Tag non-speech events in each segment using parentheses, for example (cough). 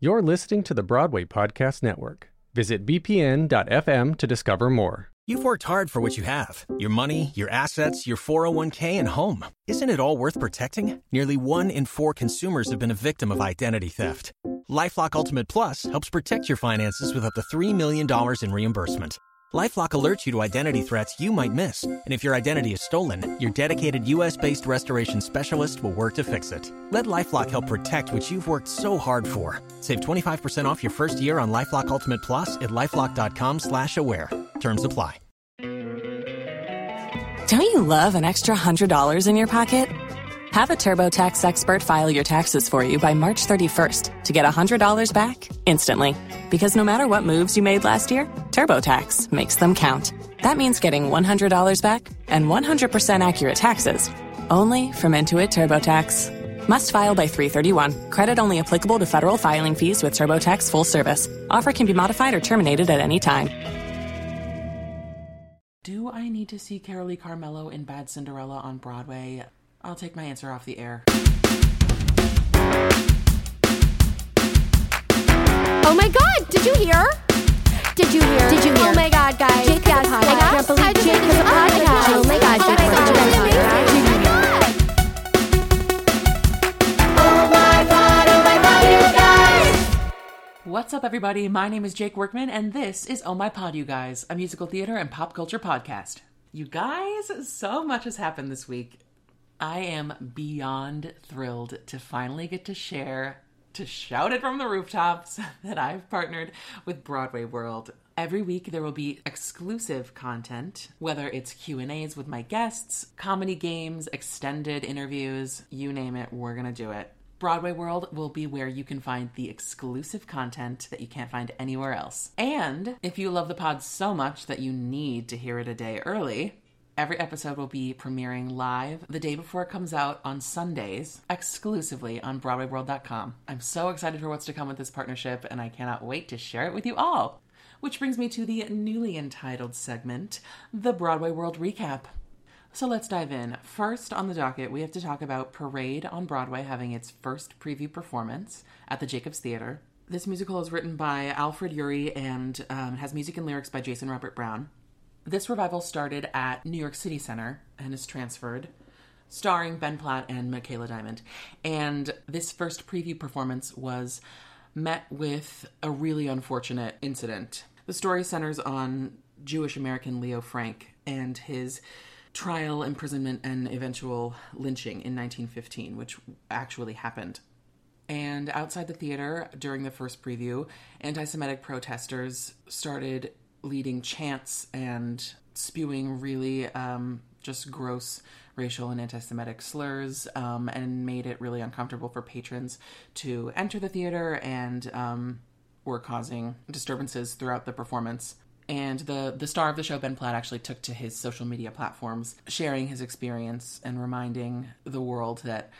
You're listening to the Broadway Podcast Network. Visit bpn.fm to discover more. You've worked hard for what you have your money, your assets, your 401k, and home. Isn't it all worth protecting? Nearly one in four consumers have been a victim of identity theft. LifeLock Ultimate Plus helps protect your finances with up to $3 million in reimbursement. LifeLock alerts you to identity threats you might miss, and if your identity is stolen, your dedicated U.S.-based restoration specialist will work to fix it. Let LifeLock help protect what you've worked so hard for. Save 25% off your first year on LifeLock Ultimate Plus at lifeLock.com/slash-aware. Terms apply. Don't you love an extra hundred dollars in your pocket? Have a TurboTax expert file your taxes for you by March 31st to get $100 back instantly. Because no matter what moves you made last year, TurboTax makes them count. That means getting $100 back and 100% accurate taxes only from Intuit TurboTax. Must file by 331. Credit only applicable to federal filing fees with TurboTax full service. Offer can be modified or terminated at any time. Do I need to see Carolee Carmelo in Bad Cinderella on Broadway? I'll take my answer off the air. Oh my god, did you hear? Did you hear? Did you hear? Oh my god, guys. Jake yes, has a podcast. I can't believe Jake has a podcast. Oh my god, Jake has a podcast. Oh my god, oh my god, you guys! What's up, everybody? My name is Jake Workman, and this is Oh My Pod, You Guys, a musical theater and pop culture podcast. You guys, so much has happened this week. I am beyond thrilled to finally get to share, to shout it from the rooftops (laughs) that I've partnered with Broadway World. Every week there will be exclusive content, whether it's Q&As with my guests, comedy games, extended interviews, you name it, we're going to do it. Broadway World will be where you can find the exclusive content that you can't find anywhere else. And if you love the pod so much that you need to hear it a day early, Every episode will be premiering live the day before it comes out on Sundays, exclusively on BroadwayWorld.com. I'm so excited for what's to come with this partnership, and I cannot wait to share it with you all. Which brings me to the newly entitled segment, the Broadway World Recap. So let's dive in. First on the docket, we have to talk about Parade on Broadway having its first preview performance at the Jacobs Theater. This musical is written by Alfred Uhry and um, has music and lyrics by Jason Robert Brown. This revival started at New York City Center and is transferred, starring Ben Platt and Michaela Diamond. And this first preview performance was met with a really unfortunate incident. The story centers on Jewish American Leo Frank and his trial, imprisonment, and eventual lynching in 1915, which actually happened. And outside the theater, during the first preview, anti Semitic protesters started leading chants and spewing really um, just gross racial and anti Semitic slurs um, and made it really uncomfortable for patrons to enter the theater and um, were causing disturbances throughout the performance. And the, the star of the show, Ben Platt, actually took to his social media platforms, sharing his experience and reminding the world that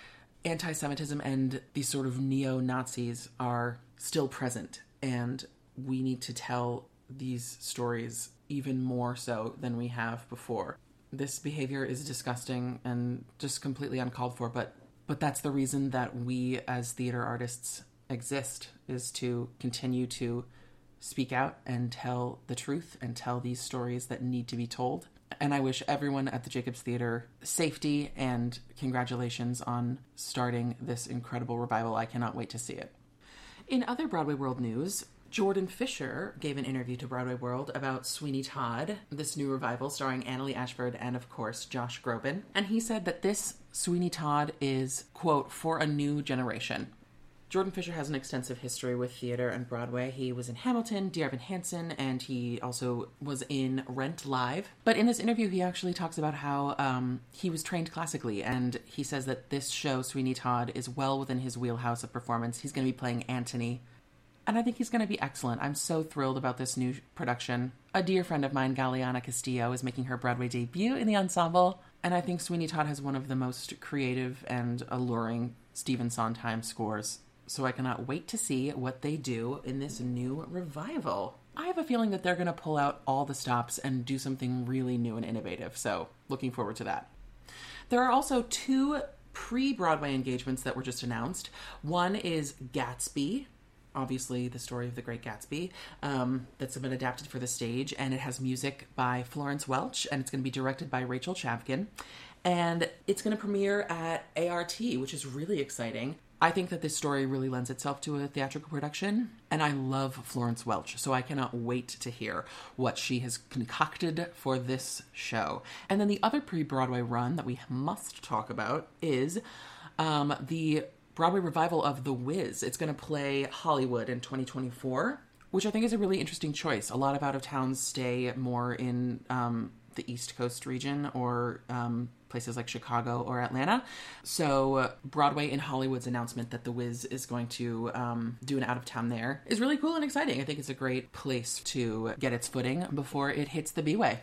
anti Semitism and these sort of neo Nazis are still present. And we need to tell these stories even more so than we have before. This behavior is disgusting and just completely uncalled for, but but that's the reason that we as theater artists exist is to continue to speak out and tell the truth and tell these stories that need to be told. And I wish everyone at the Jacobs Theater safety and congratulations on starting this incredible revival. I cannot wait to see it. In other Broadway World news, Jordan Fisher gave an interview to Broadway World about Sweeney Todd, this new revival starring Annaleigh Ashford and, of course, Josh Groban. And he said that this Sweeney Todd is, quote, for a new generation. Jordan Fisher has an extensive history with theater and Broadway. He was in Hamilton, Dear Evan Hansen, and he also was in Rent Live. But in this interview, he actually talks about how um, he was trained classically, and he says that this show, Sweeney Todd, is well within his wheelhouse of performance. He's going to be playing Antony, and I think he's going to be excellent. I'm so thrilled about this new production. A dear friend of mine, Galiana Castillo, is making her Broadway debut in the ensemble, and I think Sweeney Todd has one of the most creative and alluring Stephen Sondheim scores. So I cannot wait to see what they do in this new revival. I have a feeling that they're going to pull out all the stops and do something really new and innovative, so looking forward to that. There are also two pre Broadway engagements that were just announced. One is Gatsby, obviously the story of the Great Gatsby um, that's been adapted for the stage, and it has music by Florence Welch, and it's going to be directed by Rachel Chavkin, and it's going to premiere at ART, which is really exciting. I think that this story really lends itself to a theatrical production, and I love Florence Welch, so I cannot wait to hear what she has concocted for this show. And then the other pre Broadway run that we must talk about is um, the Broadway revival of The Wiz. It's going to play Hollywood in 2024, which I think is a really interesting choice. A lot of out of towns stay more in um, the East Coast region or um, places like Chicago or Atlanta. So, uh, Broadway in Hollywood's announcement that The Wiz is going to um, do an out of town there is really cool and exciting. I think it's a great place to get its footing before it hits the B Way.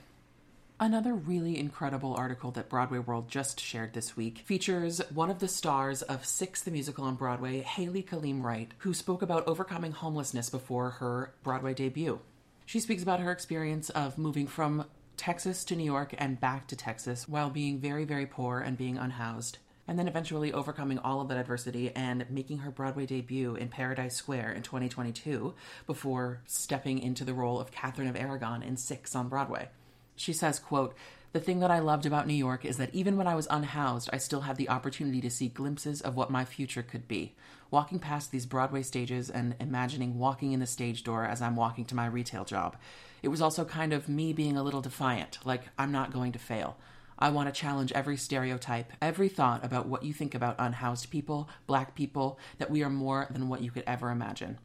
Another really incredible article that Broadway World just shared this week features one of the stars of Six the Musical on Broadway, Hailee Kaleem Wright, who spoke about overcoming homelessness before her Broadway debut. She speaks about her experience of moving from Texas to New York and back to Texas while being very, very poor and being unhoused. And then eventually overcoming all of that adversity and making her Broadway debut in Paradise Square in 2022 before stepping into the role of Catherine of Aragon in Six on Broadway. She says, quote, the thing that I loved about New York is that even when I was unhoused, I still had the opportunity to see glimpses of what my future could be. Walking past these Broadway stages and imagining walking in the stage door as I'm walking to my retail job. It was also kind of me being a little defiant, like I'm not going to fail. I want to challenge every stereotype, every thought about what you think about unhoused people, black people, that we are more than what you could ever imagine.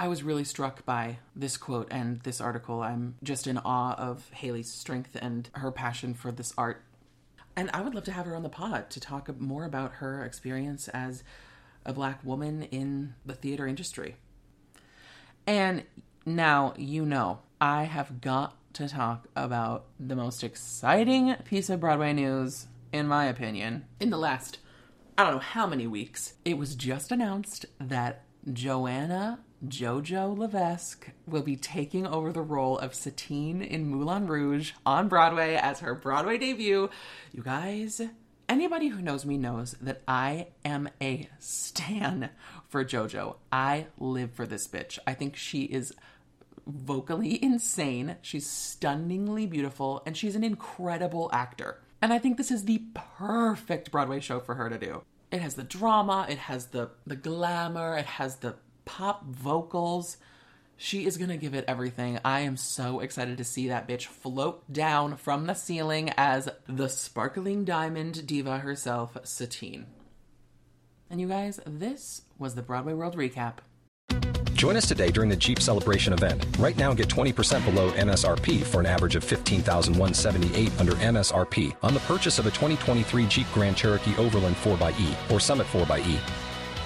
I was really struck by this quote and this article. I'm just in awe of Hailee's strength and her passion for this art. And I would love to have her on the pod to talk more about her experience as a black woman in the theater industry. And now you know, I have got to talk about the most exciting piece of Broadway news, in my opinion, in the last, I don't know how many weeks. It was just announced that Joanna Jojo Levesque will be taking over the role of Satine in Moulin Rouge on Broadway as her Broadway debut. You guys, anybody who knows me knows that I am a stan for JoJo. I live for this bitch. I think she is vocally insane. She's stunningly beautiful and she's an incredible actor. And I think this is the perfect Broadway show for her to do. It has the drama, it has the the glamour, it has the pop vocals. She is gonna give it everything. I am so excited to see that bitch float down from the ceiling as the sparkling diamond diva herself, Satine. And you guys, this was the Broadway World Recap. Join us today during the Jeep Celebration event. Right now, get 20% below MSRP for an average of 15178 under MSRP on the purchase of a 2023 Jeep Grand Cherokee Overland 4xE or Summit 4xE.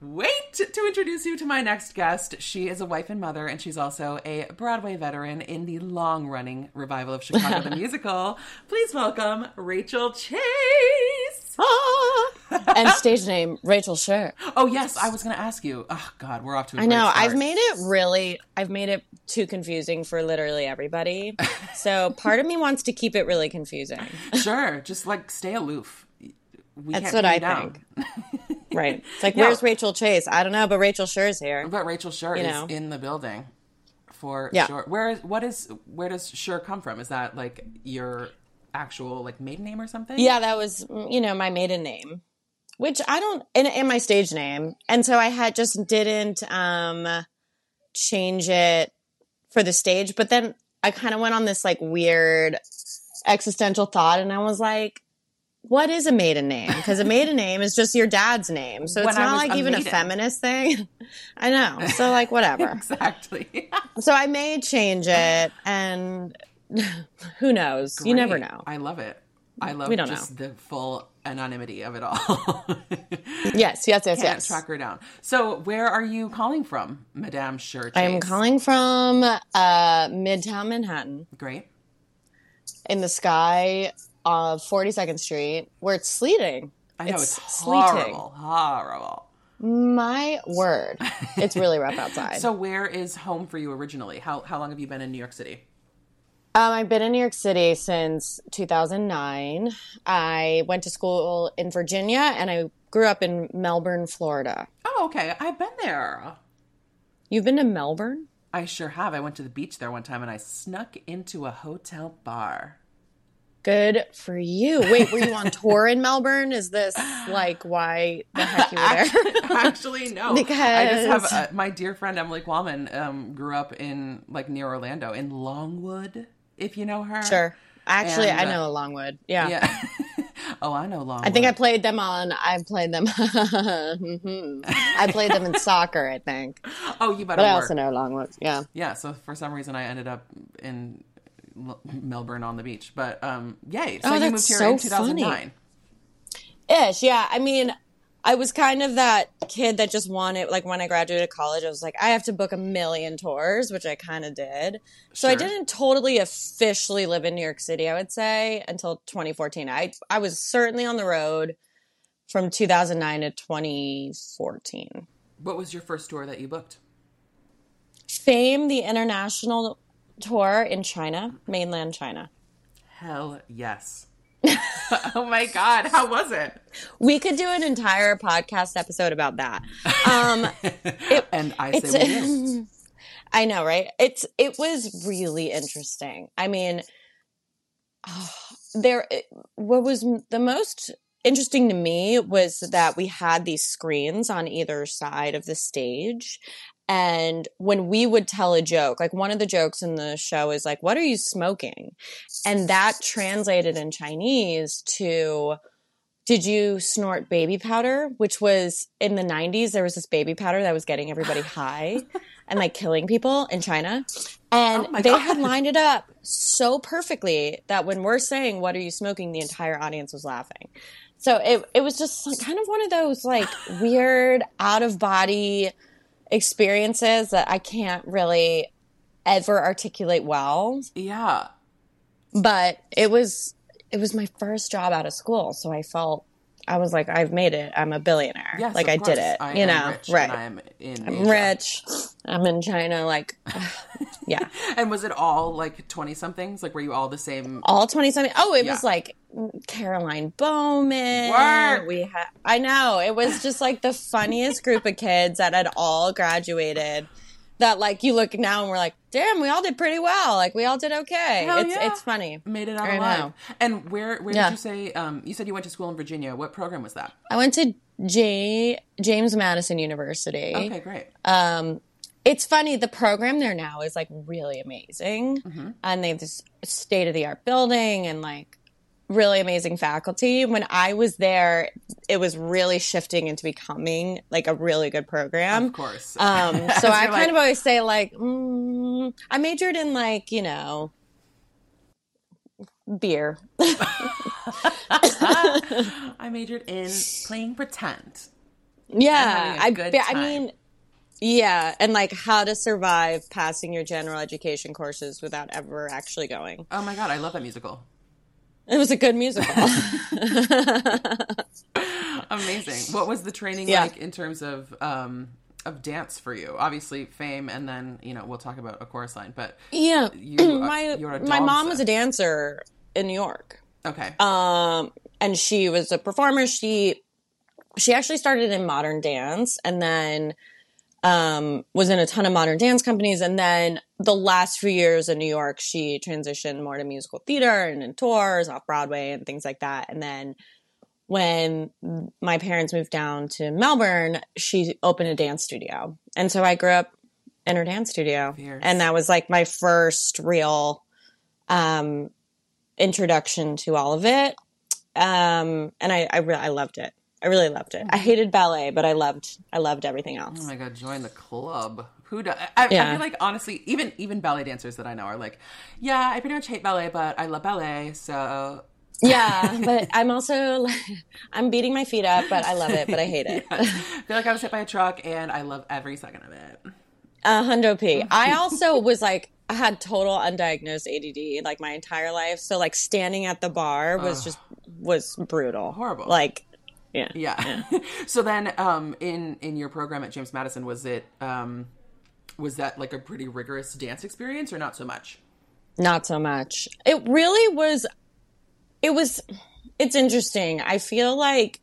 wait to introduce you to my next guest. She is a wife and mother, and she's also a Broadway veteran in the long running revival of Chicago the (laughs) Musical. Please welcome Rachel Chase. Ah. and stage name Rachel Schur. Oh, yes. I was going to ask you. Oh, God, we're off to a I know. I've made it really. I've made it too confusing for literally everybody. (laughs) so part of me wants to keep it really confusing. Sure. Just like stay aloof. We That's what I down. think. (laughs) Right. It's like, where's Rachel Chase? I don't know, but Rachel Schur's here. But Rachel Schur You is know. in the building for Yeah. sure. Where is what is where does Schur come from? Is that like your actual like maiden name or something? Yeah, that was you know my maiden name, which I don't, and, and my stage name, and so I had just didn't um change it for the stage, but then I kind of went on this like weird existential thought, and I was like. What is a maiden name? Because a maiden name is just your dad's name, so it's I not like a even a feminist thing. (laughs) I know, so like whatever. (laughs) exactly. (laughs) so I may change it, and who knows? You never know. I love it. I love We don't just the full anonymity of it all. Yes, yes, yes, Can't yes. track her down. So, where are you calling from, Madame Schur? I am calling from uh, Midtown Manhattan Great. in the sky of 42nd Street where it's sleeting. I know It's it's, sleeting. horrible, horrible. My word, it's really rough outside. (laughs) So where is home for you originally? How how long have you been in New York City? Um, I've been in New York City since 2009. I went to school in Virginia and I grew up in Melbourne, Florida. Oh, okay. I've been there. You've been to Melbourne? I sure have. I went to the beach there one time and I snuck into a hotel bar. Good for you. Wait, were you on tour in Melbourne? Is this like why the heck you were there? (laughs) Actually, no. I just have Because- uh, my dear friend Emily Qualman um, grew up in like near Orlando in Longwood, if you know her. Sure. Actually, And, I uh, know Longwood. Yeah. Yeah. (laughs) oh, I know Longwood. I think I played them on. I played them. Mhm. (laughs) I played them in soccer. I think, Oh, you better but I work. also know Longwood. Yeah. Yeah. So for some reason, I ended up in Melbourne on the beach. But um, yay! So Oh, you moved here so in 2009. Ish, yeah. I mean, I was kind of that kid that just wanted, like, when I graduated college, I was like, I have to book a million tours, which I kind of did. So I didn't totally officially live in New York City, I would say, until 2014. I I was certainly on the road from 2009 to 2014. What was your first tour that you booked? Fame, the international tour in China, mainland China. Hell yes. (laughs) oh my god, how was it? We could do an entire podcast episode about that. Um, (laughs) And I say we. (laughs) I know, right? It's it was really interesting. I mean, oh, (sighs) there what was the most interesting to me was that we had these screens on either side of the stage and when we would tell a joke like one of the jokes in the show is like what are you smoking and that translated in chinese to did you snort baby powder? Which was in the 90s, there was this baby powder that was getting everybody (laughs) high and like killing people in China. And Oh they God. had (laughs) lined it up so perfectly that when we're saying, What are you smoking? the entire audience was laughing. So it, it was just kind of one of those like weird out of body experiences that I can't really ever articulate well Yeah. but it was it was my first job out of school so i felt i was like i've made it i'm a billionaire Yes, like i course. did it I you know rich, right And I am in i'm Asia. rich i'm in china like (sighs) yeah (laughs) And was it all like 20 somethings? Like, were you all the same? all 20 something oh it Yeah. was like mm, caroline bowman Work. we had i know it was just like the funniest group of kids that had all graduated that like you look now and we're like damn we all did pretty well like we all did okay Hell it's yeah. it's funny Made it out I alive. know. And where where Yeah. did you say? Um, you said you went to school in Virginia. What program was that? I went to J- James Madison University. Okay, great. Um, it's funny, the program there now is like really amazing. Mm-hmm. And they have this state of the art building and like really amazing faculty. When I was there, it was really shifting into becoming like a really good program. Of course. Um, (laughs) so I kind like- of always say like, mm, I majored in like, you know, beer. (laughs) I majored in playing pretend. Yeah, I, I mean, yeah, and like how to survive passing your general education courses without ever actually going. Oh my god, I love that musical. It was a good musical. (laughs) (laughs) Amazing. What was the training Yeah. like in terms of um of dance for you? Obviously, fame, and then you know we'll talk about a chorus line. But yeah, You- my you're a my mom was a dancer in New York, okay, um, and she was a performer. She she actually started in modern dance, and then um, was in a ton of modern dance companies. And then the last few years in New York, she transitioned more to musical theater and in tours off Broadway and things like that. And then when my parents moved down to Melbourne, she opened a dance studio. And so I grew up in her dance studio. Fierce. And that was like my first real um, introduction to all of it. Um, and I, I, re- I loved it. I really loved it. I hated ballet, but I loved I loved everything else. oh my god, join the club. Who does? I, I feel like honestly, even even ballet dancers that I know are like, yeah, I pretty much hate ballet, but I love ballet, so Yeah, but I'm also like, (laughs) I'm beating my feet up, but I love it, but I hate it. (laughs) I feel like I was hit by a truck, and I love every second of it. A hundo p. (laughs) I also was like I had total undiagnosed ADD like my entire life, so like standing at the bar was just was brutal, Horrible. Like Yeah. Yeah. (laughs) so then, um, in in your program at James Madison, was it um, was that like a pretty rigorous dance experience, or not so much? Not so much. It really was. It was. It's interesting. I feel like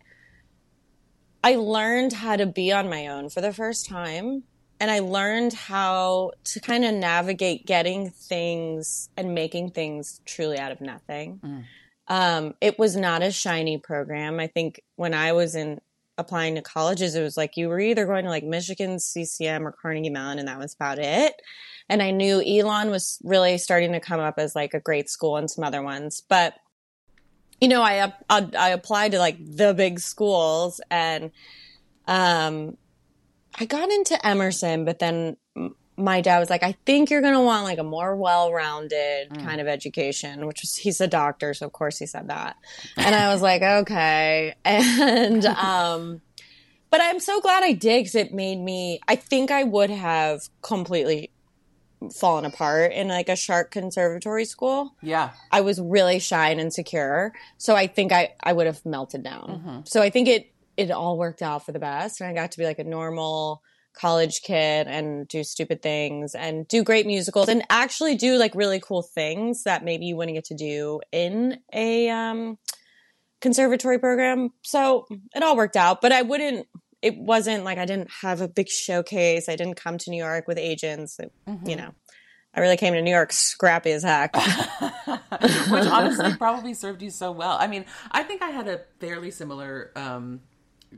I learned how to be on my own for the first time. And I learned how to kind of navigate getting things and making things truly out of nothing. Mm. Um, it was not a shiny program. I think when I was in applying to colleges, it was like you were either going to like Michigan, CCM, or Carnegie Mellon, and that was about it. And I knew Elon was really starting to come up as like a great school and some other ones. But, you know, I, I, I applied to like the big schools and, um, I got into Emerson, but then my dad was like, I think you're going to want like a more well rounded kind of education, which was, he's a doctor. So of course he said that. And I was like, (laughs) okay. (laughs) And, um, but I'm so glad I did because it made me, I think I would have completely fallen apart in like a shark conservatory school. Yeah. I was really shy and insecure. So I think I, I would have melted down. So I think it, it all worked out for the best. And I got to be like a normal college kid and do stupid things and do great musicals and actually do like really cool things that maybe you wouldn't get to do in a um, conservatory program. So it all worked out, but I wouldn't, it wasn't like I didn't have a big showcase. I didn't come to New York with agents. It- You know, I really came to New York scrappy as heck. (laughs) (laughs) Which honestly probably served you so well. I mean, I think I had a fairly similar um,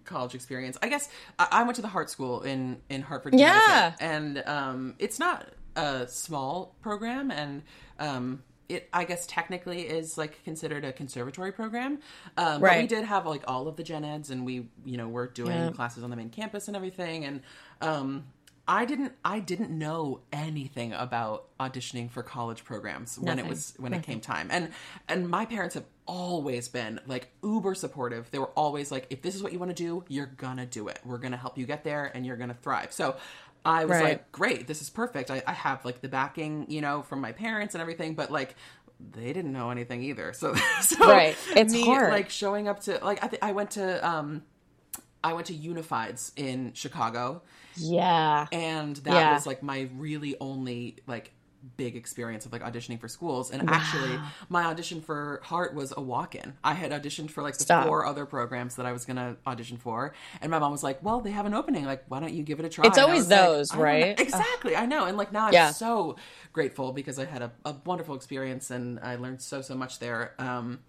college experience. I guess I, I went to the Hart School in in Hartford, Yeah. And um, it's not a small program, and um, it I guess technically is like considered a conservatory program. Um, But we did have like all of the gen eds, and we you know were doing Yeah. classes on the main campus and everything, and um, I didn't I didn't know anything about auditioning for college programs when it was when it came time. And and my parents have always been like uber supportive. They were always like if this is what you want to do, you're going to do it. We're going to help you get there and you're going to thrive. So I was Right. like, great, this is perfect. I, I have like the backing, you know, from my parents and everything, but like they didn't know anything either. So, (laughs) so Right. It's me, hard. like showing up to like I, th- I went to um I went to Unifieds in Chicago yeah. and that Yeah. was like my really only like big experience of like auditioning for schools and actually my audition for Hart was a walk-in. I had auditioned for like the Stop. four other programs that I was going to audition for and my mom was like, "Well, they have an opening. Like, why don't you give it a try?" It's always like, those, "I don't know." right? (laughs) Exactly. I know. And like now I'm Yeah. so grateful because I had a, a wonderful experience and I learned so so much there. Um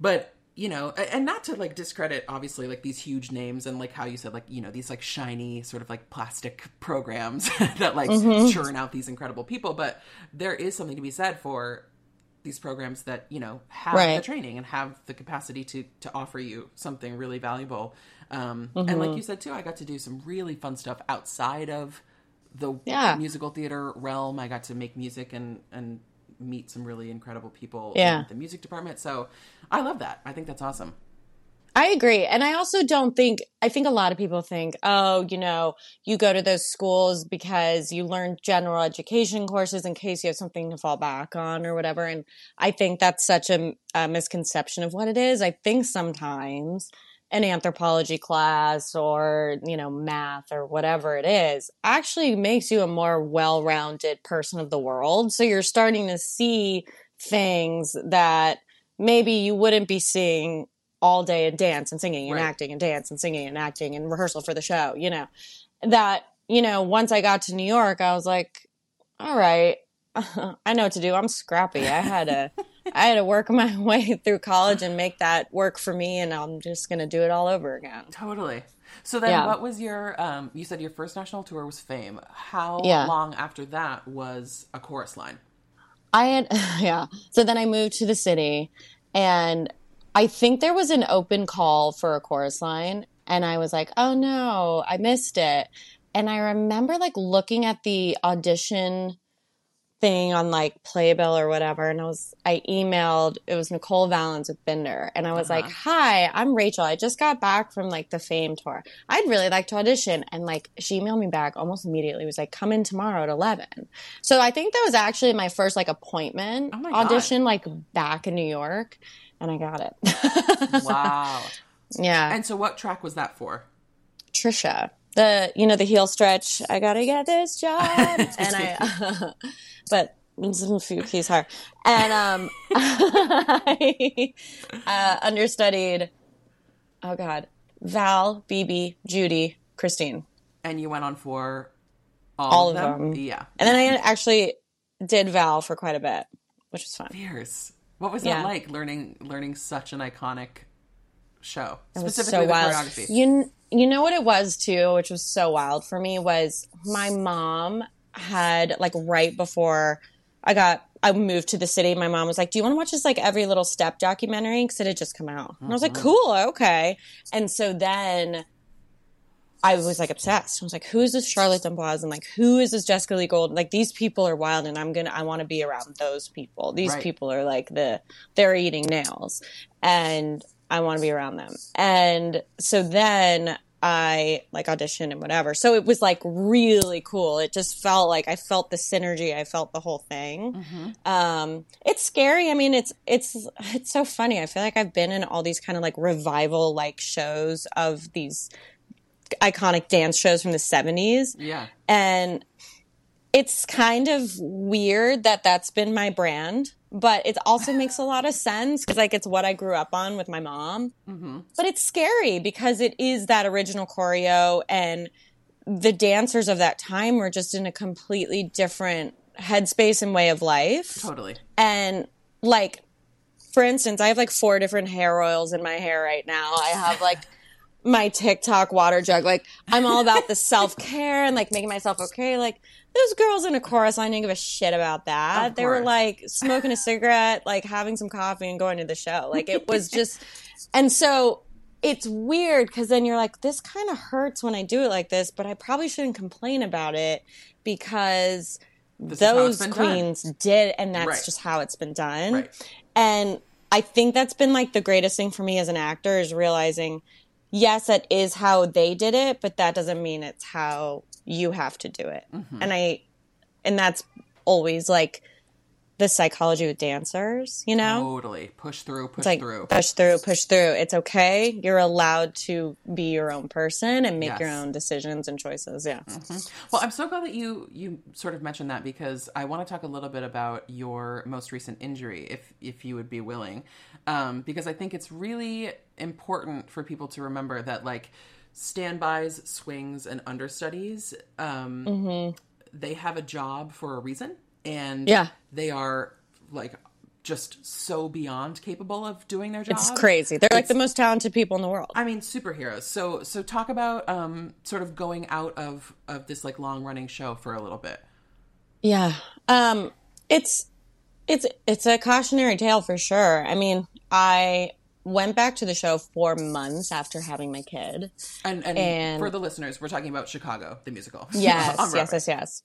but you know and not to like discredit obviously like these huge names and like how you said like you know these like shiny sort of like plastic (laughs) programs (laughs) that like Mm-hmm. churn out these incredible people but there is something to be said for these programs that you know have the training and have the capacity to to offer you something really valuable um Mm-hmm. and like you said too i got to do some really fun stuff outside of the Yeah. musical theater realm i got to make music and and meet some really incredible people Yeah. in the music department so i love that i think that's awesome I agree. And I also don't think, I think a lot of people think, oh, you know, you go to those schools because you learn general education courses in case you have something to fall back on or whatever. And I think that's such a, a misconception of what it is. I think sometimes an anthropology class or, you know, math or whatever it is actually makes you a more well rounded person of the world. So you're starting to see things that maybe you wouldn't be seeing all day in dance and singing and Right. acting and dance and singing and acting and rehearsal for the show, you know. That, you know, once I got to New York, I was like, all right, (laughs) I know what to do. I'm scrappy. I had to (laughs) (laughs) I had to work my (laughs) way through college and make that work for me and I'm just going to do it all over again. totally so then Yeah. what was your um you said your first national tour was fame how Yeah. long after that was a chorus line I had, (laughs) yeah. So then I moved to the city and I think there was an open call for a chorus line. And I was like, oh no, I missed it. And I remember like looking at the audition thing on like Playbill or whatever. And I was, I emailed, it was Nicole Vallins with Binder. And I was like, uh-huh. hi, I'm Rachel. I just got back from like the fame tour. I'd really like to audition. And like she emailed me back almost immediately. It was like, come in tomorrow at 11. So I think that was actually my first like appointment Oh my God. audition, like back in New York. And I got it. (laughs) wow Yeah. And so, what track was that for? Tricia. The you know the heel stretch. I gotta get this job, (laughs) and I. (laughs) but a few keys higher, and um, (laughs) I uh, understudied. Oh God, Val, Bebe, Judy, Christine, And you went on for all, all of them? them. Yeah. and then I actually did Val for quite a bit, which was fun. Fierce. What was Yeah. that like learning learning such an iconic show? It was Specifically so the wild. choreography. You you know what it was too, which was so wild for me was my mom had like right before I got I moved to the city. My mom was like, "Do you want to watch this like every little step documentary?" Because it had just come out, and I was like, Mm-hmm. "Cool, okay." And so then I was like obsessed. I was like, "Who is this Charlotte D'Amboise?" And like, "Who is this Jessica Lee Goldyn?" Like these people are wild, and I'm gonna I want to be around those people. These Right. people are like the they're eating nails, and I want to be around them. And so then I like auditioned and whatever. So it was like really cool. It just felt like I felt the synergy. I felt the whole thing. Um, it's scary. I mean, it's it's it's so funny. I feel like I've been in all these kind of like revival like shows of these iconic dance shows from the 70s Yeah. and it's kind of weird that that's been my brand but it also makes a lot of sense because like it's what i grew up on with my mom. Mm-hmm. But it's scary because it is that original choreo and the dancers of that time were just in a completely different headspace and way of life. Totally. and like for instance i have like four different hair oils in my hair right now. I have like my tiktok water jug. Like i'm all about the (laughs) self-care and like making myself okay. Like those girls in a chorus line didn't give a shit about that they were like smoking a cigarette like having some coffee and going to the show like it was (laughs) just and so it's weird because then you're like this kind of hurts when i do it like this but i probably shouldn't complain about it because This is how it's those been done. queens did and that's Right. just how it's been done Right. and i think that's been like the greatest thing for me as an actor is realizing yes that is how they did it but that doesn't mean it's how you have to do it. Mm-hmm. and i and that's always like the psychology with dancers you know? Totally. Push through, push like through. push through push through. It's okay. You're allowed to be your own person and make your own decisions and choices. Yeah Well, I'm so glad that you you sort of mentioned that because I want to talk a little bit about your most recent injury, if if you would be willing, um, because I think it's really important for people to remember that like standbys, swings, and understudies, um, they have a job for a reason, and Yeah. they are like just so beyond capable of doing their job. it's crazy they're like the most talented people in the world I mean, superheroes. So, so talk about um, sort of going out of of this like long running show for a little bit. Yeah. Um it's it's it's a cautionary tale for sure. I mean, I went back to the show 4 months after having my kid. And and, And- for the listeners, we're talking about Chicago, the musical. (laughs) Yes, yes, yes, yes.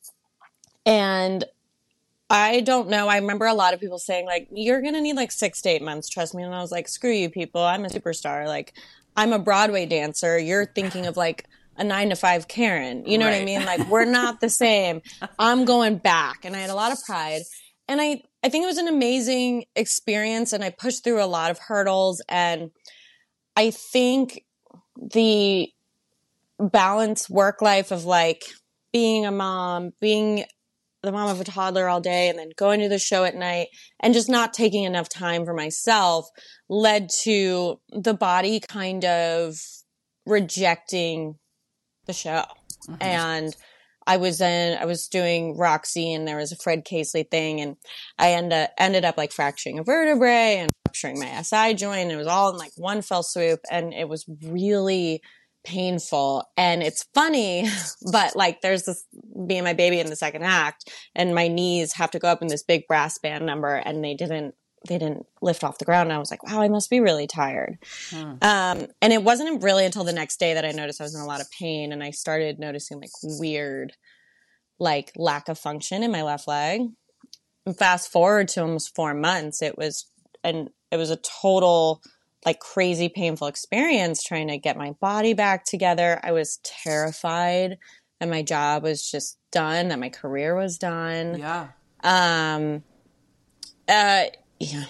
And I don't know. I remember a lot of people saying like you're going to need like 6 to 8 months, trust me. And I was like, screw you people. I'm a superstar. Like I'm a Broadway dancer. You're thinking of like a 9 to 5 Karen. You know what I mean? Like we're not the (laughs) same. I'm going back. And I had a lot of pride. And I I think it was an amazing experience and I pushed through a lot of hurdles and I think the balance work life of like being a mom, being the mom of a toddler all day and then going to the show at night and just not taking enough time for myself led to the body kind of rejecting the show. And I was in, I was doing Roxy and there was a Fred Casely thing and I end up, ended up like fracturing a vertebrae and fracturing my SI joint. And it was all in like one fell swoop and it was really painful. And it's funny, (laughs) but like there's this and my baby in the second act and my knees have to go up in this big brass band number and they didn't they didn't lift off the ground. And I was like, wow, I must be really tired. Um, and it wasn't really until the next day that I noticed I was in a lot of pain and I started noticing like weird, like lack of function in my left leg. And fast forward to almost four months, it was, and it was a total, like crazy painful experience trying to get my body back together. I was terrified that my job was just done, that my career was done. Yeah. Um, uh, yeah,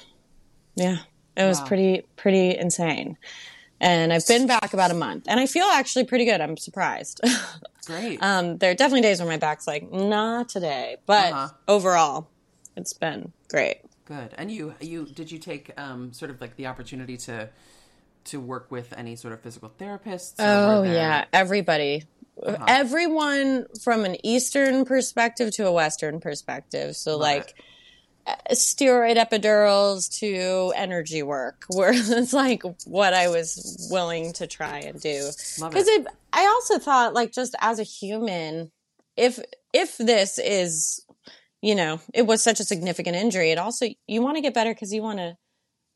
yeah, it was Wow. pretty, pretty insane. And I've been back about a month, and I feel actually pretty good. I'm surprised. (laughs) Great. um, there are definitely days where my back's like, not today, but Uh-huh. overall, it's been great. Good. And you you did you take um sort of like the opportunity to to work with any sort of physical therapists? Oh there- yeah, everybody. Uh-huh. Everyone from an Eastern perspective to a Western perspective. So Love like it. Steroid epidurals to energy work, where (laughs) it's like what I was willing to try and do. Because it. I also thought like just as a human, if if this is, you know, it was such a significant injury, it also you want to get better because you want to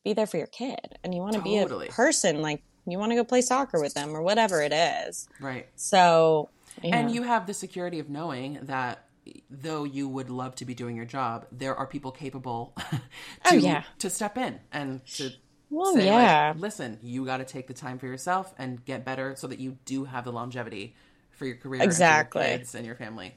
be there for your kid and you want to Totally. be a person like you want to go play soccer with them or whatever it is. Right. So, yeah. And you have the security of knowing that though you would love to be doing your job, there are people capable (laughs) to, Oh, yeah. to step in and to Well, say, yeah. like, listen, you got to take the time for yourself and get better so that you do have the longevity for your career, Exactly. and your kids and your family.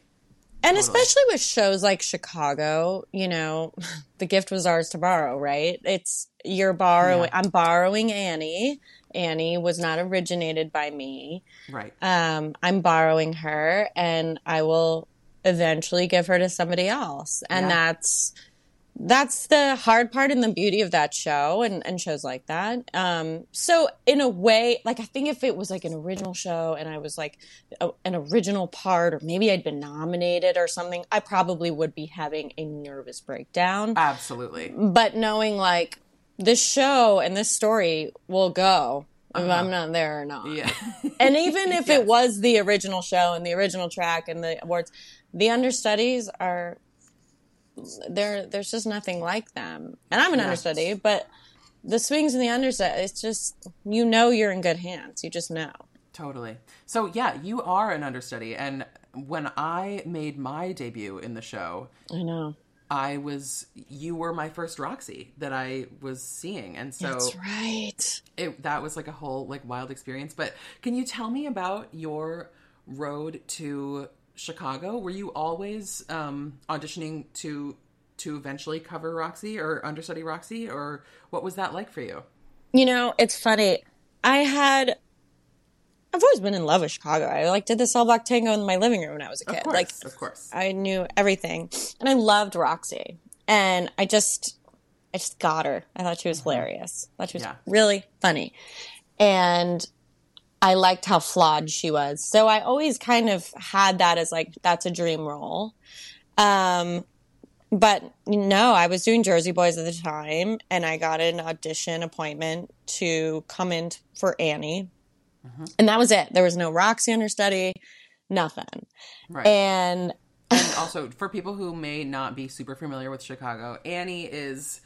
And Totally. especially with shows like Chicago, you know, (laughs) the gift was ours to borrow, right? It's you're borrowing. Yeah. I'm borrowing Annie. Annie was not originated by me. Right. Um, I'm borrowing her, and I will eventually give her to somebody else. And Yeah. that's that's the hard part and the beauty of that show and, and shows like that. Um, so in a way, like I think if it was like an original show and I was like a, an original part, or maybe I'd been nominated or something, I probably would be having a nervous breakdown. Absolutely. But knowing like this show and this story will go if I'm not there or not. Yeah. And even if it (laughs) was the original show and the original track and the awards, the understudies are there. There's just nothing like them. And I'm an Yeah. understudy, but the swings and the understudy, it's just you know you're in good hands. You just know. Totally. So yeah, you are an understudy, and when I made my debut in the show, I know. I was you were my first Roxy that I was seeing, and so That's right. it, that was like a whole like wild experience. But can you tell me about your road to Chicago? Were you always um, auditioning to to eventually cover Roxy or understudy Roxy, or what was that like for you? You know, it's funny. I had. I've always been in love with Chicago. I like did the Cell Block Tango in my living room when I was a kid. Of course, like of course. I knew everything, and I loved Roxy. And I just, I just got her. I thought she was hilarious. I thought she was Yeah. really funny, and I liked how flawed she was. So I always kind of had that as like that's a dream role. Um, but no, I was doing Jersey Boys at the time, and I got an audition appointment to come in for Annie, and that was it. There was no Roxy understudy, nothing. Right. And and also for people who may not be super familiar with Chicago, Annie is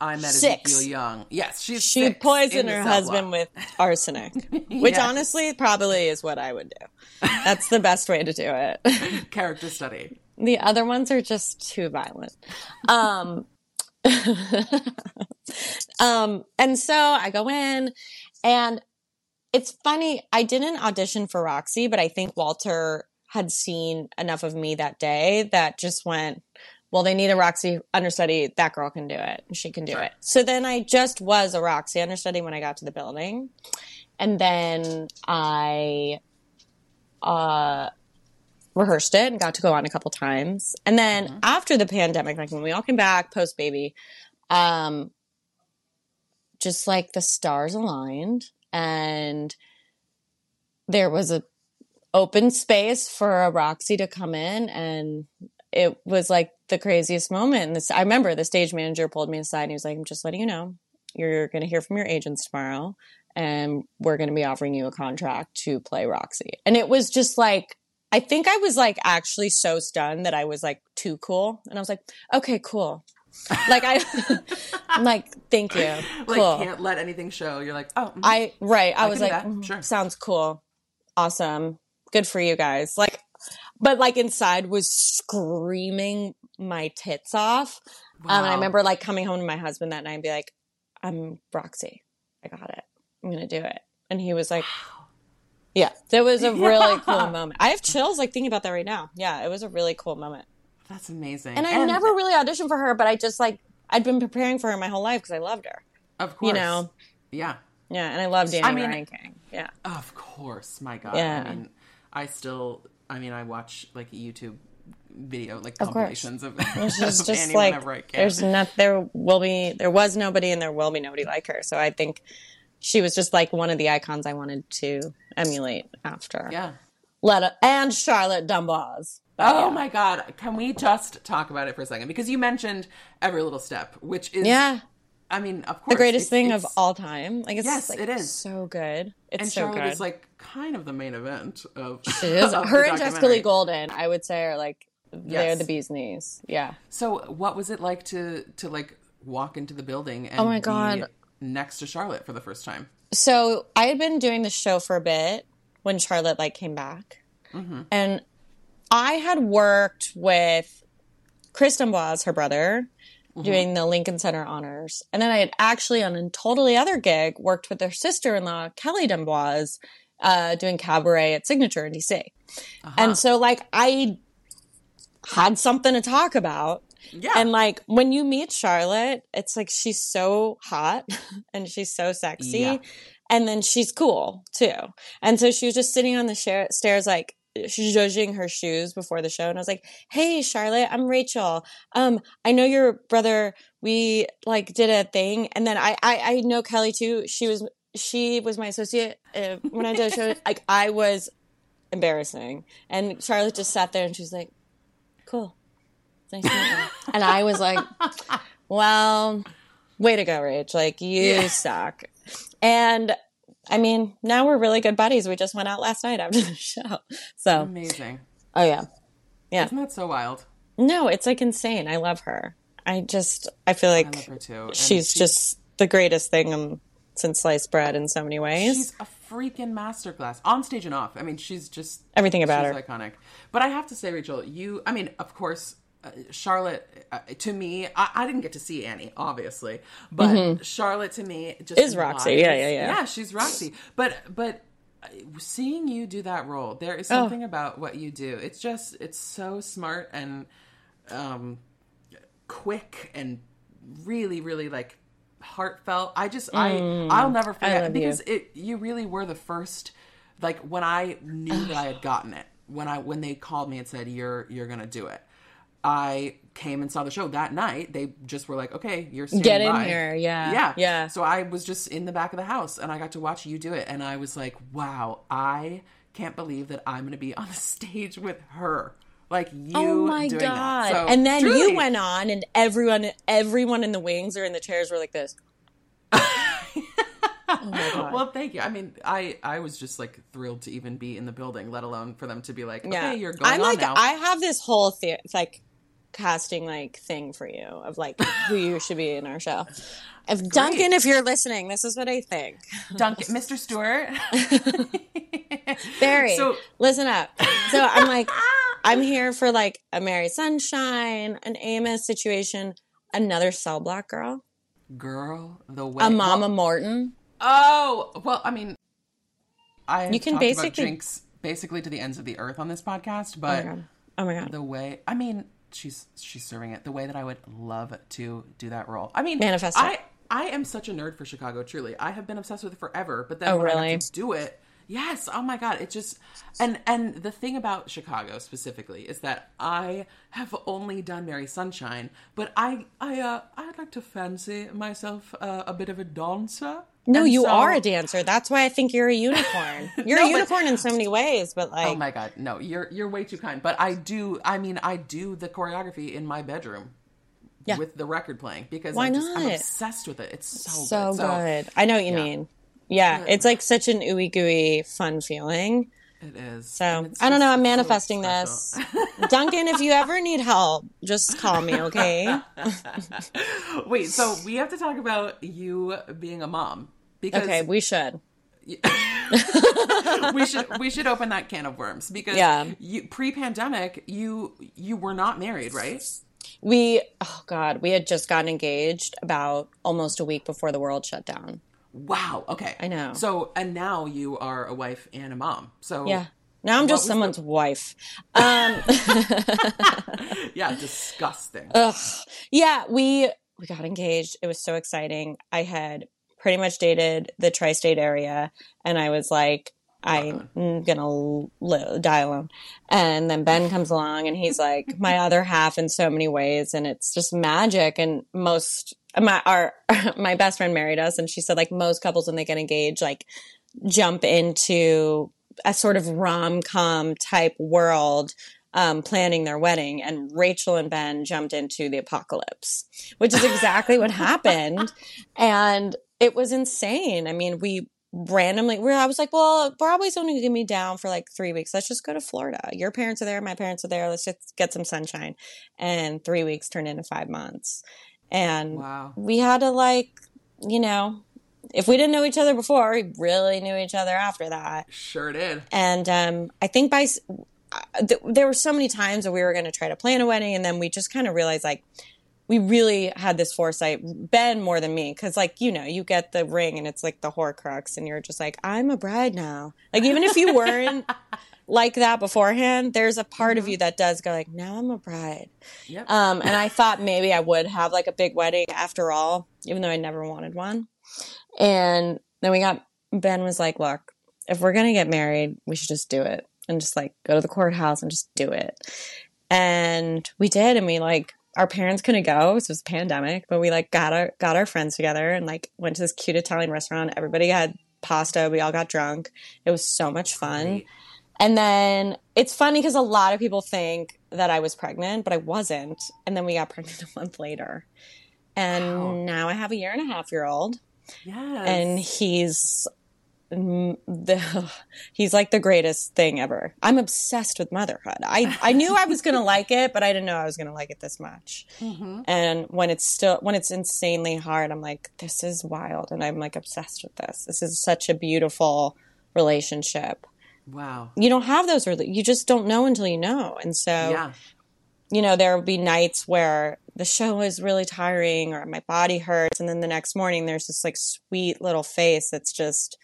I met Six. Ezekiel Young. Yes, she's she poisoned her husband with arsenic, (laughs) which Yes. honestly probably is what I would do. That's the best way to do it. (laughs) character study. the other ones are just too violent. Um, (laughs) um, and so I go in, and it's funny. I didn't audition for Roxy, but I think Walter had seen enough of me that day that just went, well, they need a Roxy understudy. That girl can do it. She can do it. So then I just was a Roxy understudy when I got to the building. And then I uh, rehearsed it and got to go on a couple times. And then after the pandemic, like when we all came back post baby, um, just like the stars aligned and there was a open space for a Roxy to come in and it was like the craziest moment. And this, I remember the stage manager pulled me aside and he was like, I'm just letting you know, you're going to hear from your agents tomorrow and we're going to be offering you a contract to play Roxy. And it was just like, I think I was like actually so stunned that I was like too cool. And I was like, okay, cool. like I, (laughs) I'm like, thank you. Like Cool. can't let anything show. You're like, oh, mhm. I right. I, I was like, "Mhm, sure." sounds cool, awesome, good for you guys. Like, but like inside was screaming my tits off. Um, and I remember like coming home to my husband that night and be like, "I'm Roxy, I got it. I'm gonna do it." And he was like, "Yeah, it was a (laughs) really cool moment. I have chills like thinking about that right now. Yeah, it was a really cool moment. that's amazing. And I never really auditioned for her, but I just like I'd been preparing for her my whole life because I loved her. of course, you know. yeah. Yeah, and I love Danny I mean- Ranking. Yeah. Of course, my God. Yeah. I mean, I still, I mean, I watch like YouTube video, like Of course. compilations of, It's (laughs) of just, just like whenever I can. there's not there will be there was nobody and there will be nobody like her. So I think she was just like one of the icons I wanted to emulate after. yeah. Let and Charlotte d'Amboise. Oh my God. Can we just talk about it for a second? Because you mentioned Every Little Step, which is, Yeah, I mean, of course, the greatest it's- thing of all time. Like it's Yes, like, it is. so good. It's And so Charlotte good. is like kind of the main event of, It (laughs) is. of her and Jessica. Lee Goldyn, I would say, are like they're the bee's knees. Yeah. So, what was it like to to like walk into the building and Oh my be God. next to Charlotte for the first time? so I had been doing the show for a bit when Charlotte like came back, Mm-hmm. and I had worked with Chris d'Amboise, her brother, Mm-hmm. doing the Lincoln Center honors, and then I had actually on a totally other gig worked with their sister-in-law Kelly d'Amboise, uh, doing cabaret at Signature in DC, Uh-huh. and so like I had something to talk about. Yeah. And like when you meet Charlotte, it's like she's so hot (laughs) and she's so sexy. Yeah. And then she's cool too. And so she was just sitting on the share- stairs, like judging her shoes before the show. And I was like, Hey, Charlotte, I'm Rachel. Um, I know your brother. We like did a thing. And then I, I, I know Kelly too. She was, she was my associate uh, when I did a show. (laughs) Like I was embarrassing. And Charlotte just sat there and she was like, cool. Nice (laughs) and I was like, well, way to go, Rach. Like, you suck. And I mean, now we're really good buddies. We just went out last night after (laughs) the show. So, Amazing. oh, yeah. Yeah. Isn't that so wild? No, it's like insane. I love her. I just, I feel I like love her too. And she's, just the greatest thing um, since sliced bread in so many ways. she's a freaking masterclass on stage and off. I mean, she's just Everything about she's her. iconic. But I have to say, Rachel, you. I mean, of course, uh, Charlotte. Uh, to me, I, I didn't get to see Annie, obviously, but Charlotte to me just Mm-hmm. Is Roxy. Yeah, yeah, yeah. Yeah, she's Roxy. But but. uh, Seeing you do that role, there Oh. something about what you do. It's just, it's so smart and um, quick and really, really like heartfelt. I just, I, I'll never forget Mm. love you. because it. You really were the first. Like when I knew that I had gotten it, when I when they called me and said you're you're gonna do it, I came and saw the show that night. They just were like, okay, you're Get in by. here, yeah, yeah, yeah. So I was just in the back of the house and I got to watch you do it, and I was like, wow, I can't believe that I'm gonna be on the (laughs) stage with her. Like you Oh my doing god! that. So, and then truly- you went on, and everyone, everyone in the wings or in the chairs were like this. (laughs) oh! Well, thank you. I mean, I I was just like thrilled to even be in the building, let alone for them to be like, okay, yeah, you're going I'm on like, now. I have this whole the- like casting like thing for you of like who you should be in our show. If Duncan, if you're listening, this is what I think. Duncan, Mr. Stewart. Barry, So- listen up. So I'm like, I'm here for like a Mary Sunshine, an Amos situation, another cell block girl, Girl, the way a Mama Well, Morton. oh, well, I mean, I You can basically- drinks basically to the ends of the earth on this podcast, Oh but my god! Oh my god! the way I mean, she's she's serving it the way that I would love to do that role. I mean, Manifest. I I am such a nerd for Chicago. Truly, I have been obsessed with it forever. But then Oh, when I really? do it, yes. Oh my god, it just and and the thing about Chicago specifically is that I have only done Mary Sunshine, but I I uh I'd like to fancy myself uh, a bit of a dancer. No, And you so- are a dancer. That's why I think you're a unicorn. (laughs) You're No, a but- unicorn in so many ways, but oh like, Oh my god, no, you're you're way too kind. But I do. I mean, I do the choreography in my bedroom. Yeah. With the record playing because Why I'm, just, I'm obsessed with it. It's so, so good. good. I know what you yeah. mean. Yeah, it's like such an ooey gooey fun feeling. It is. So I don't know. I'm manifesting special. this. Duncan, if you ever need help, just call me, okay? (laughs) Wait, so we have to talk about you being a mom because Okay, we should. (laughs) we should we should open that can of worms because Yeah. you, pre-pandemic you you were not married, right? We, oh God, we had just gotten engaged about almost a week before the world shut down. Wow. Okay. I know. So and now you are a wife and a mom. So Yeah. Now I'm just someone's wife. Um, (laughs) yeah, disgusting. ugh. Yeah, we we got engaged. It was so exciting. I had pretty much dated the tri-state area, and I was like, I'm gonna li- die alone. And then Ben comes along, and he's like my other half in so many ways, and it's just magic. And most my our (laughs) my best friend married us, and she said like most couples when they get engaged, like jump into a sort of rom com type world um, planning their wedding, and Rachel and Ben jumped into the apocalypse, which is exactly what (laughs) happened. And it was insane. I mean, we randomly, where I was like, well, Broadway's only to be down for like three weeks. Let's just go to Florida. Your parents are there, my parents are there. Let's just get some sunshine. And three weeks turned into five months. And Wow. we had to, like, you know, if we didn't know each other before, we really knew each other after that. Sure did. And um, I think by s- uh, th- there were so many times that we were going to try to plan a wedding, and then we just kind of realized like we really had this foresight. Ben more than me, because like you know, you get the ring and it's like the Horcrux, and you're just like, I'm a bride now. Like even if you weren't (laughs) like that beforehand, there's a part of you that does go like, now I'm a bride. Yep. Um, and I thought maybe I would have like a big wedding after all, even though I never wanted one. And then we got Ben was like, look, if we're gonna get married, we should just do it and just like go to the courthouse and just do it. And we did, and we like our parents couldn't go, so it was a pandemic, but we like got our got our friends together and like went to this cute Italian restaurant. Everybody had pasta, we all got drunk. It was so much fun. Great. And then it's funny because a lot of people think that I was pregnant, but I wasn't. And then we got pregnant (laughs) a month later. And Wow. now I have a year and a half year old Yes. and he's the (laughs) he's like the greatest thing ever. I'm obsessed with motherhood. I I knew I was gonna like it, but I didn't know I was gonna like it this much. Mm-hmm. And when it's still when it's insanely hard, I'm like, this is wild, and I'm like obsessed with this. This is such a beautiful relationship. wow. You don't have those, rela- you just don't know until you know, and so Yeah. you know, there will be nights where the show is really tiring or my body hurts. And then the next morning, there's this like sweet little face that's just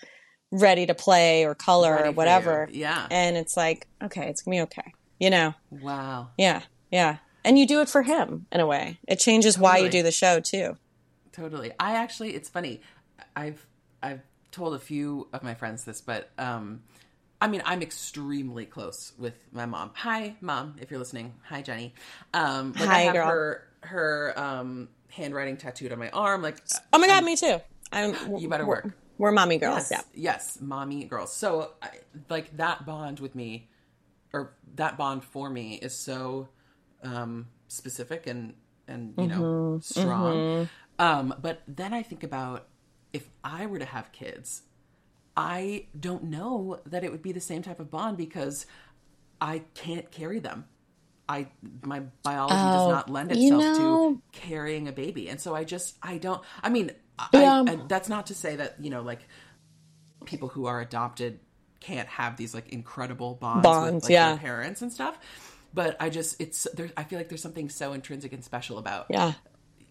ready to play or color Ready or whatever. Yeah. And it's like, okay, it's gonna be okay. You know? Wow. Yeah. Yeah. And you do it for him in a way. It changes why you do the show too. Totally. I actually, it's funny. I've I've told a few of my friends this, but um, I mean, I'm extremely close with my mom. Hi, mom, if you're listening. Hi, Jenny. Um, like I have girl. her her um handwriting tattooed on my arm. Like, Oh my God, me too. I'm, you better work. We're mommy girls. Yes, yes, mommy girls. So, I, like that bond with me, or that bond for me, is so um, specific and and you Mm-hmm. know strong. Um, but then I think about if I were to have kids, I don't know that it would be the same type of bond because I can't carry them. I my biology does not lend Oh, you itself know- to carrying a baby, and so I just I don't. I mean, Yeah. Um, I, that's not to say that you know like people who are adopted can't have these like incredible bonds, Bonds, with like yeah. their parents and stuff. But I just it's there. I feel like there's something so intrinsic and special about Yeah.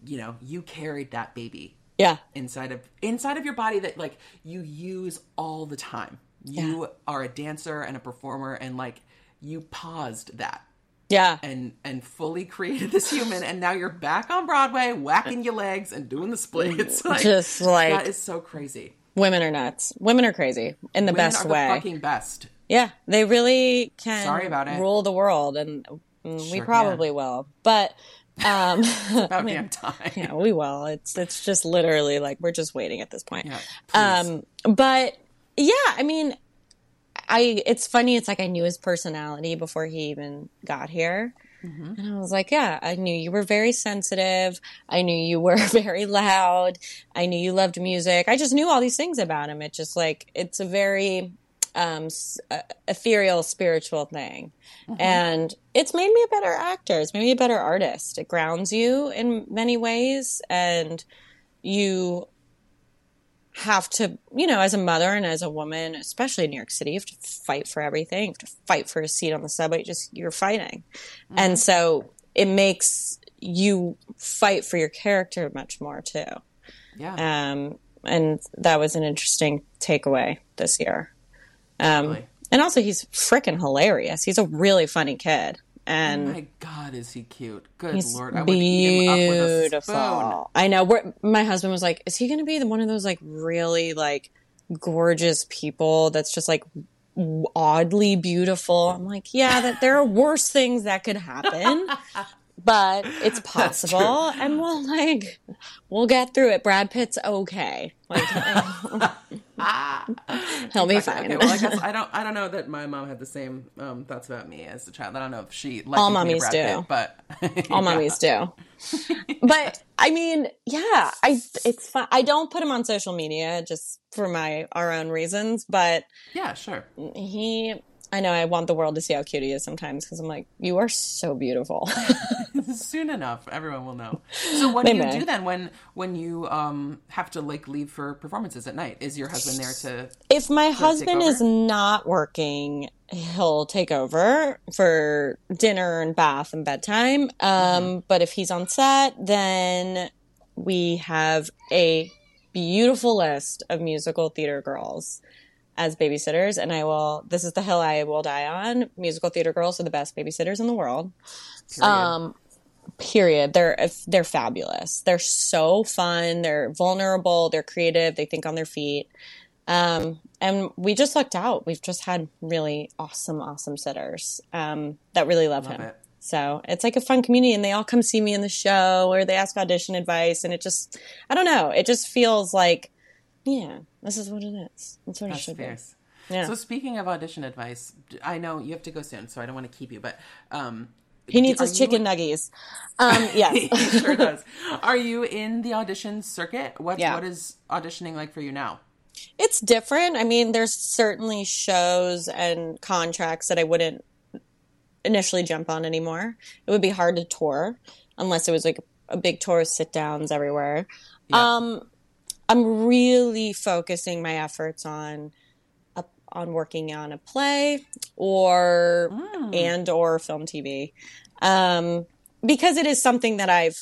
you know you carried that baby Yeah. inside of inside of your body that like you use all the time. You are a dancer and a performer, and like you paused that Yeah. and and fully created this human, and now you're back on Broadway, whacking your legs and doing the splits. (laughs) Like, Just like- that is so crazy. Women are nuts. Women are crazy in the Women best are way. the fucking best. Yeah, they really can. Sorry about it. Rule the world, and mm, we Sure probably will. But um, (laughs) About (laughs) damn time. yeah, we will. It's it's just literally like we're just waiting at this point. Yeah, um, but yeah, I mean, I it's funny. It's like I knew his personality before he even got here. Mm-hmm. And I was like, yeah, I knew you were very sensitive. I knew you were (laughs) very loud. I knew you loved music. I just knew all these things about him. It just like, it's a very um, uh, ethereal, spiritual thing. And it's made me a better actor. It's made me a better artist. It grounds you in many ways. And you have to, you know, as a mother and as a woman, especially in New York City, you have to fight for everything. You have to fight for a seat on the subway. Just you're fighting, and so it makes you fight for your character much more too. Yeah. Um, and that was an interesting takeaway this year. Um, Totally. and also he's freaking hilarious. He's a really funny kid. And Oh my God, is he cute? Good lord, I would eat him up with a spoon. beautiful. I know. My husband was like, "Is he going to be the, one of those like really like gorgeous people that's just like oddly beautiful?" I'm like, "Yeah, that there are worse things that could happen." (laughs) But it's possible, and we'll like we'll get through it. Brad Pitt's okay; like (laughs) (laughs) he'll be fine. Okay, well, I guess (laughs) I don't. I don't know that my mom had the same um, thoughts about me as a child. I don't know if she liked All me to be mummies Brad do. Pitt, but (laughs) All mummies do. (laughs) But I mean, yeah, I it's fun. I don't put him on social media just for my our own reasons, but yeah, sure. he I know I want the world to see how cute he is sometimes because I'm like, you are so beautiful. (laughs) Soon enough, everyone will know. So what They do you may. do then when when you um have to like leave for performances at night? Is your husband there to? if my take husband is not working, he'll take over for dinner and bath and bedtime. Um, Mm-hmm. But if he's on set, then we have a beautiful list of musical theater girls as babysitters. And I will, this is the hill I will die on. Musical theater girls are the best babysitters in the world. Um, period. They're they're fabulous. They're so fun. They're vulnerable. They're creative. They think on their feet. Um, and we just lucked out. We've just had really awesome, awesome sitters um, that really love, him. it. So it's like a fun community, and they all come see me in the show, or they ask audition advice, and it just, I don't know, it just feels like, yeah, this is what it is. That's what it should fierce. be. Yeah. So speaking of audition advice, I know you have to go soon, so I don't want to keep you, but um, he needs his chicken nuggies. Um, (laughs) yes. he sure (laughs) does. Are you in the audition circuit? What Yeah. what is auditioning like for you now? It's different. I mean, there's certainly shows and contracts that I wouldn't initially jump on anymore. It would be hard to tour unless it was like a big tour of sit downs everywhere. Um, I'm really focusing my efforts on on working on a play or and or film TV. Um, because it is something that I've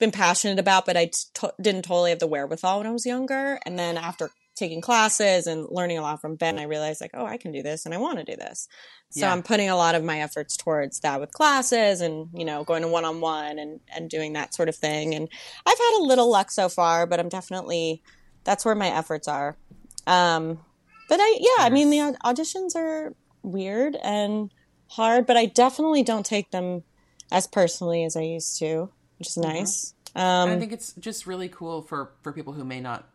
been passionate about, but I t- didn't totally have the wherewithal when I was younger. And then after taking classes and learning a lot from Ben, I realized like, oh, I can do this and I want to do this. So Yeah. I'm putting a lot of my efforts towards that with classes and, you know, going to one on one and, and doing that sort of thing. And I've had a little luck so far, but I'm definitely, that's where my efforts are. Um, but I, yeah, I mean, the auditions are weird and hard, but I definitely don't take them as personally as I used to, which is nice. And I Um, think it's just really cool for for people who may not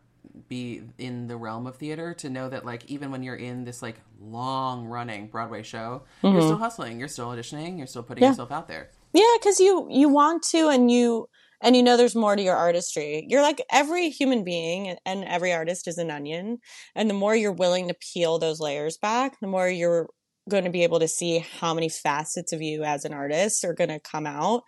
be in the realm of theater to know that like even when you're in this like long running Broadway show, you're still hustling, you're still auditioning, you're still putting Mm-hmm. Yeah. yourself out there. Yeah, because you you want to, and you and you know there's more to your artistry. You're like every human being, and- every artist is an onion. And the more you're willing to peel those layers back, the more you're going to be able to see how many facets of you as an artist are going to come out.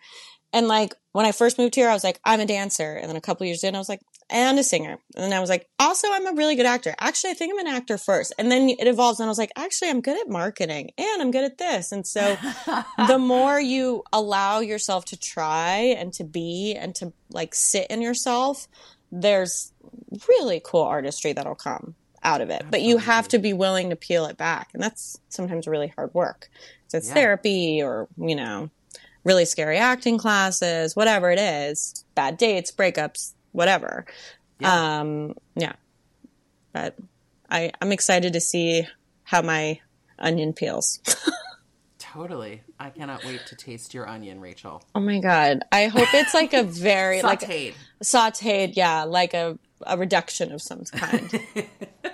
And like when I first moved here, I was like, I'm a dancer, and then a couple years in, I was like, and a singer, and I was like, also, I'm a really good actor. Actually, I think I'm an actor first, and then it evolves, and I was like, actually, I'm good at marketing, and I'm good at this, and so (laughs) the more you allow yourself to try and to be and to like sit in yourself, there's really cool artistry that'll come out of it. But you have to be willing to peel it back. And that's sometimes really hard work. So it's Yeah. therapy or, you know, really scary acting classes, whatever it is, bad dates, breakups, whatever. Yeah. Um, yeah. But I, I'm excited to see how my onion peels. (laughs) Totally. I cannot wait to taste your onion, Rachel. Oh my god! I hope it's like a (laughs) very like Sauteed. yeah, like a a reduction of some kind. (laughs)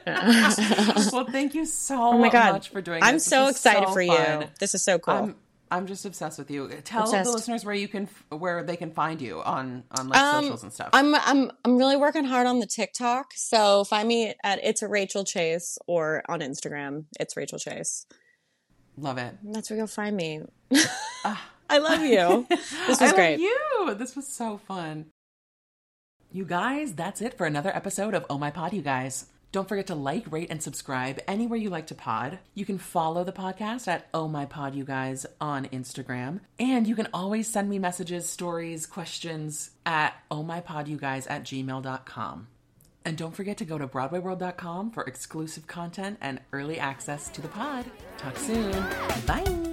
well, thank you so Oh my god! much for doing this. I'm this. This so is excited so for fun. you. This is so cool. I'm I'm just obsessed with you. Tell Obsessed. the listeners where you can where they can find you on on like Um, socials and stuff. I'm I'm I'm really working hard on the TikTok. So find me at it's a Rachel Chase or on Instagram. It's Rachel Chase. Love it. That's where you'll find me. (laughs) I love you. (laughs) This was I great. Love you. This was so fun. You guys, that's it for another episode of Oh My Pod, you guys. Don't forget to like, rate, and subscribe anywhere you like to pod. You can follow the podcast at Oh My Pod, you guys on Instagram. And you can always send me messages, stories, questions at Oh My Pod, you guys at gmail.com. And don't forget to go to BroadwayWorld.com for exclusive content and early access to the pod. Talk soon. Bye.